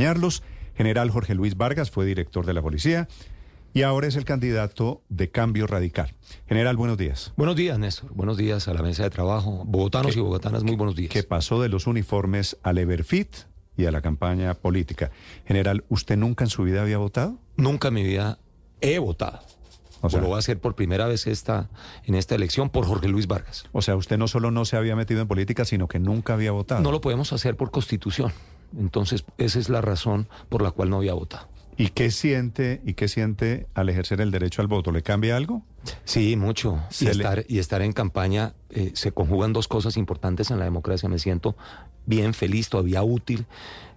acompañarlos. General Jorge Luis Vargas fue director de la policía y ahora es el candidato de Cambio Radical. General, buenos días. Buenos días, Néstor. Buenos días a la mesa de trabajo. Bogotanos y bogotanas, muy buenos días. ¿Qué pasó de los uniformes al Everfit y a la campaña política? General, ¿usted nunca en su vida había votado? Nunca en mi vida he votado. O sea, lo voy a hacer por primera vez esta, en esta elección por Jorge Luis Vargas. O sea, usted no solo no se había metido en política, sino que nunca había votado. No lo podemos hacer por constitución. Entonces, esa es la razón por la cual no había votado. ¿Y qué siente y qué siente al ejercer el derecho al voto? ¿Le cambia algo? Sí, mucho. Y estar, y estar, en campaña eh, se conjugan dos cosas importantes en la democracia. Me siento bien feliz, todavía útil.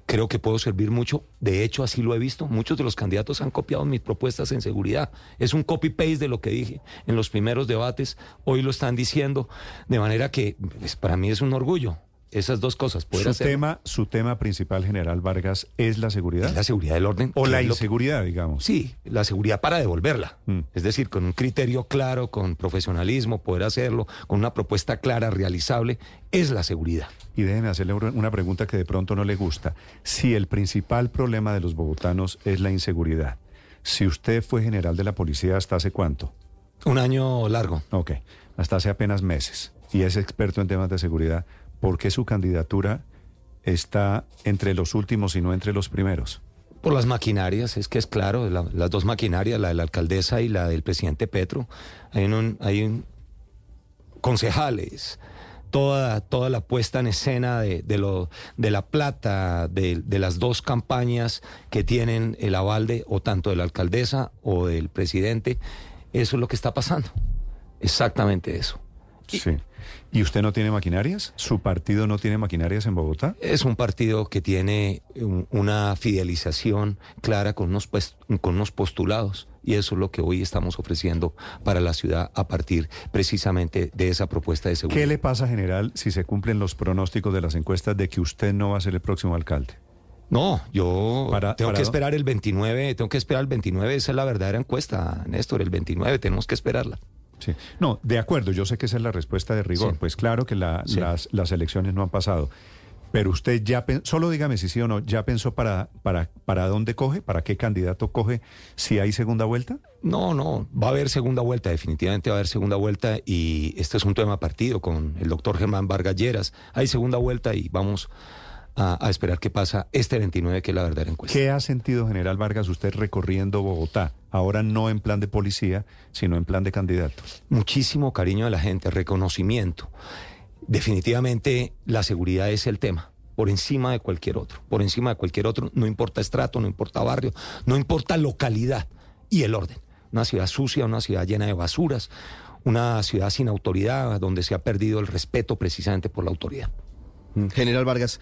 Creo que puedo servir mucho. De hecho, así lo he visto. Muchos de los candidatos han copiado mis propuestas en seguridad. Es un copy-paste de lo que dije en los primeros debates. Hoy lo están diciendo. De manera que pues, para mí es un orgullo esas dos cosas. Su tema, su tema principal, general Vargas, es la seguridad. la seguridad del orden. O la inseguridad, digamos. Sí, la seguridad para devolverla. Mm. Es decir, con un criterio claro, con profesionalismo, poder hacerlo, con una propuesta clara, realizable, es la seguridad. Y déjeme hacerle una pregunta que de pronto no le gusta. Si el principal problema de los bogotanos es la inseguridad, si usted fue general de la policía hasta hace cuánto? Un año largo. Ok, hasta hace apenas meses. Y es experto en temas de seguridad. ¿Por qué su candidatura está entre los últimos y no entre los primeros? Por las maquinarias, es que es claro, las dos maquinarias, la de la alcaldesa y la del presidente Petro. Hay un, hay un concejales, toda, toda la puesta en escena de, lo, de la plata, de, de, las dos campañas que tienen el aval de o tanto de la alcaldesa o del presidente, eso es lo que está pasando. Exactamente eso. Sí. ¿Y usted no tiene maquinarias? ¿Su partido no tiene maquinarias en Bogotá? Es un partido que tiene una fidelización clara con unos, pues, con unos postulados y eso es lo que hoy estamos ofreciendo para la ciudad a partir precisamente de esa propuesta de seguridad. ¿Qué le pasa, general, si se cumplen los pronósticos de las encuestas de que usted no va a ser el próximo alcalde? No, yo tengo que esperar el 29, tengo que esperar el 29, esa es la verdadera encuesta, Néstor, el 29, tenemos que esperarla. Sí. No, de acuerdo, yo sé que esa es la respuesta de rigor. Pues claro que las, las, elecciones no han pasado. Pero usted ya, solo dígame si sí o no, ¿ya pensó para, para, para dónde coge, para qué candidato coge, si hay segunda vuelta? No, no, va a haber segunda vuelta, definitivamente va a haber segunda vuelta y este es un tema partido con el doctor Germán Vargas Lleras. Hay segunda vuelta y vamos a, esperar qué pasa este 29, que es la verdadera encuesta. ¿Qué ha sentido, general Vargas, usted recorriendo Bogotá? Ahora no en plan de policía, sino en plan de candidato. Muchísimo cariño de la gente, reconocimiento. Definitivamente la seguridad es el tema por encima de cualquier otro, por encima de cualquier otro, no importa estrato, no importa barrio, no importa localidad y el orden. Una ciudad sucia, una ciudad llena de basuras, una ciudad sin autoridad, donde se ha perdido el respeto precisamente por la autoridad. General Vargas,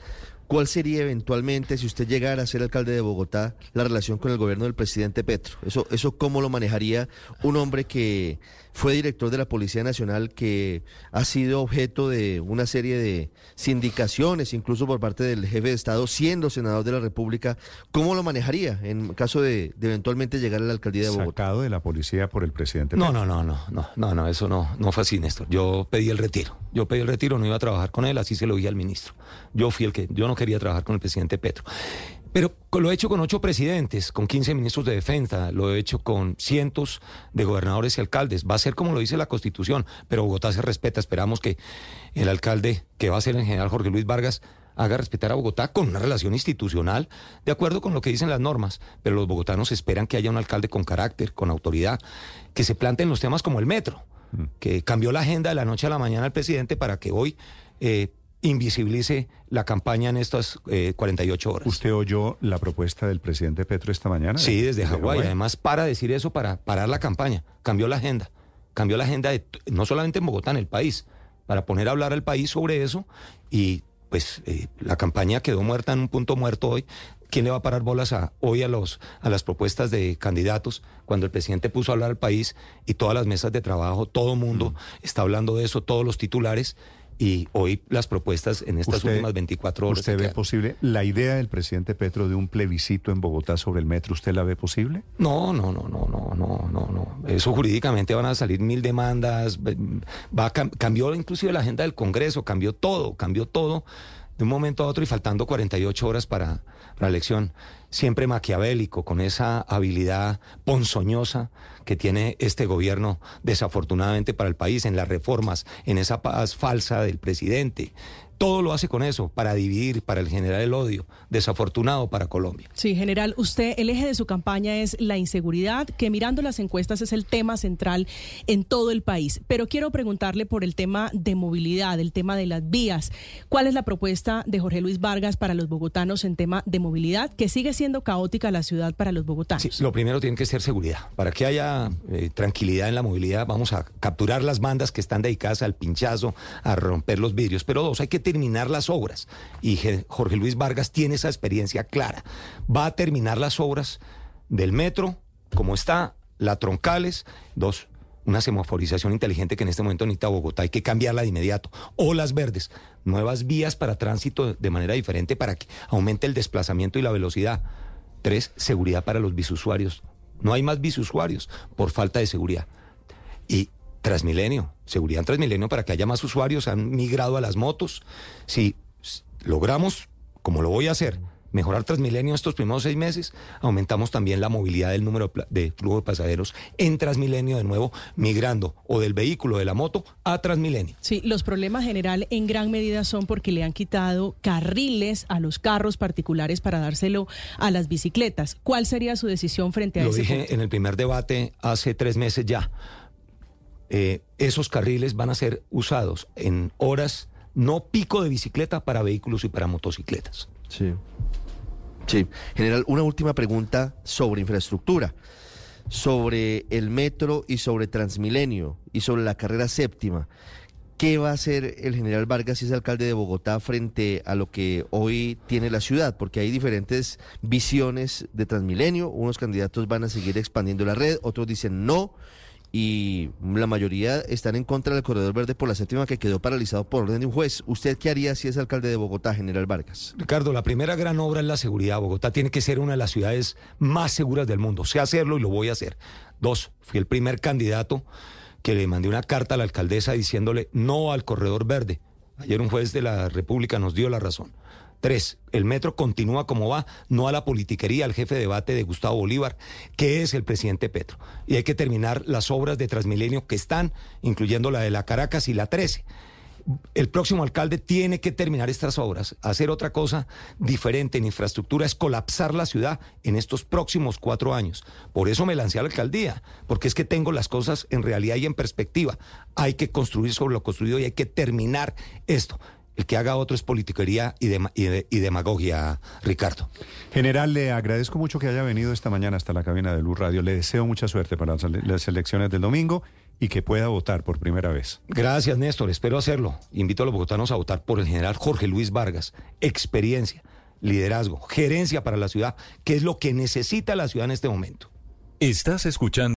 ¿Cuál sería eventualmente, si usted llegara a ser alcalde de Bogotá, la relación con el gobierno del presidente Petro? ¿Eso, eso cómo lo manejaría un hombre que fue director de la Policía Nacional, que ha sido objeto de una serie de sindicaciones, incluso por parte del jefe de Estado, siendo senador de la República? ¿Cómo lo manejaría en caso de, eventualmente llegar a la alcaldía de Bogotá? Sacado de la policía por el presidente Petro. No, no, no, no, no, no, eso no, no fue así, Néstor. Yo pedí el retiro. Yo pedí el retiro, no iba a trabajar con él, así se lo dije al ministro. Yo fui el que, yo no quería trabajar con el presidente Petro. Pero lo he hecho con ocho presidentes, con 15 ministros de defensa, lo he hecho con cientos de gobernadores y alcaldes. Va a ser como lo dice la Constitución, pero Bogotá se respeta. Esperamos que el alcalde, que va a ser el general Jorge Luis Vargas, haga respetar a Bogotá con una relación institucional de acuerdo con lo que dicen las normas. Pero los bogotanos esperan que haya un alcalde con carácter, con autoridad, que se planteen los temas como el metro, mm. que cambió la agenda de la noche a la mañana el presidente para que hoy... Eh, invisibilice la campaña en estas 48 eh, horas. ¿Usted oyó la propuesta del presidente Petro esta mañana? Sí, desde, Hawái. Además, para decir eso, para parar la campaña. Cambió la agenda. Cambió la agenda de, no solamente en Bogotá, en el país, para poner a hablar al país sobre eso. Y pues eh, la campaña quedó muerta en un punto muerto hoy. ¿Quién le va a parar bolas a, hoy a, los, a las propuestas de candidatos cuando el presidente puso a hablar al país y todas las mesas de trabajo, todo el mundo mm. está hablando de eso, todos los titulares? Y hoy las propuestas en estas últimas 24 horas. ¿Usted ve posible la idea del presidente Petro de un plebiscito en Bogotá sobre el metro? ¿Usted la ve posible? No, no, no, no, no, no, no, no. Eso jurídicamente van a salir mil demandas. Va cambió inclusive la agenda del Congreso, cambió todo, cambió todo de un momento a otro y faltando 48 horas para la elección, siempre maquiavélico, con esa habilidad ponzoñosa que tiene este gobierno desafortunadamente para el país, en las reformas, en esa paz falsa del presidente, todo lo hace con eso, para dividir, para generar el odio. Desafortunado para Colombia. Sí, general, usted, el eje de su campaña es la inseguridad, que mirando las encuestas es el tema central en todo el país. Pero quiero preguntarle por el tema de movilidad, el tema de las vías. ¿Cuál es la propuesta de Jorge Luis Vargas para los bogotanos en tema de movilidad, que sigue siendo caótica la ciudad para los bogotanos? Sí, lo primero tiene que ser seguridad. Para que haya eh, tranquilidad en la movilidad, vamos a capturar las bandas que están dedicadas al pinchazo, a romper los vidrios. Pero dos, hay que terminar las obras. Y Jorge Luis Vargas tiene esa experiencia clara. Va a terminar las obras del metro, como está, la troncales, dos, una semaforización inteligente que en este momento necesita Bogotá, hay que cambiarla de inmediato. O las verdes, nuevas vías para tránsito de manera diferente para que aumente el desplazamiento y la velocidad. Tres, seguridad para los bisusuarios. No hay más bisusuarios por falta de seguridad. Y Transmilenio, seguridad en Transmilenio para que haya más usuarios, han migrado a las motos. Si logramos, como lo voy a hacer, mejorar Transmilenio estos primeros seis meses, aumentamos también la movilidad del número de flujo de pasajeros en Transmilenio, de nuevo migrando o del vehículo, de la moto, a Transmilenio. Sí, los problemas general en gran medida son porque le han quitado carriles a los carros particulares para dárselo a las bicicletas. ¿Cuál sería su decisión frente a eso? Lo dije en el primer debate hace tres meses ya. Eh, esos carriles van a ser usados en horas no pico de bicicleta para vehículos y para motocicletas. Sí. Sí. General, una última pregunta sobre infraestructura, sobre el metro y sobre Transmilenio y sobre la carrera séptima. ¿Qué va a hacer el general Vargas si es alcalde de Bogotá frente a lo que hoy tiene la ciudad? Porque hay diferentes visiones de Transmilenio. Unos candidatos van a seguir expandiendo la red, otros dicen no y la mayoría están en contra del corredor verde por la séptima que quedó paralizado por orden de un juez. ¿Usted qué haría si es alcalde de Bogotá, general Vargas? Ricardo, la primera gran obra es la seguridad. Bogotá tiene que ser una de las ciudades más seguras del mundo. Sé hacerlo y lo voy a hacer. Dos, fui el primer candidato que le mandé una carta a la alcaldesa diciéndole no al corredor verde. Ayer un juez de la República nos dio la razón. Tres, el metro continúa como va, no a la politiquería, al jefe de debate de Gustavo Bolívar, que es el presidente Petro. Y hay que terminar las obras de Transmilenio que están, incluyendo la de la Caracas y la 13 el próximo alcalde tiene que terminar estas obras. Hacer otra cosa diferente en infraestructura es colapsar la ciudad en estos próximos cuatro años. Por eso me lancé a la alcaldía, porque es que tengo las cosas en realidad y en perspectiva. Hay que construir sobre lo construido y hay que terminar esto el que haga otro es politiquería y, y, demagogia, Ricardo. General, le agradezco mucho que haya venido esta mañana hasta la cabina de Luz Radio. Le deseo mucha suerte para las elecciones del domingo y que pueda votar por primera vez. Gracias, Néstor. Espero hacerlo. Invito a los bogotanos a votar por el general Jorge Luis Vargas. Experiencia, liderazgo, gerencia para la ciudad, que es lo que necesita la ciudad en este momento. Estás escuchando.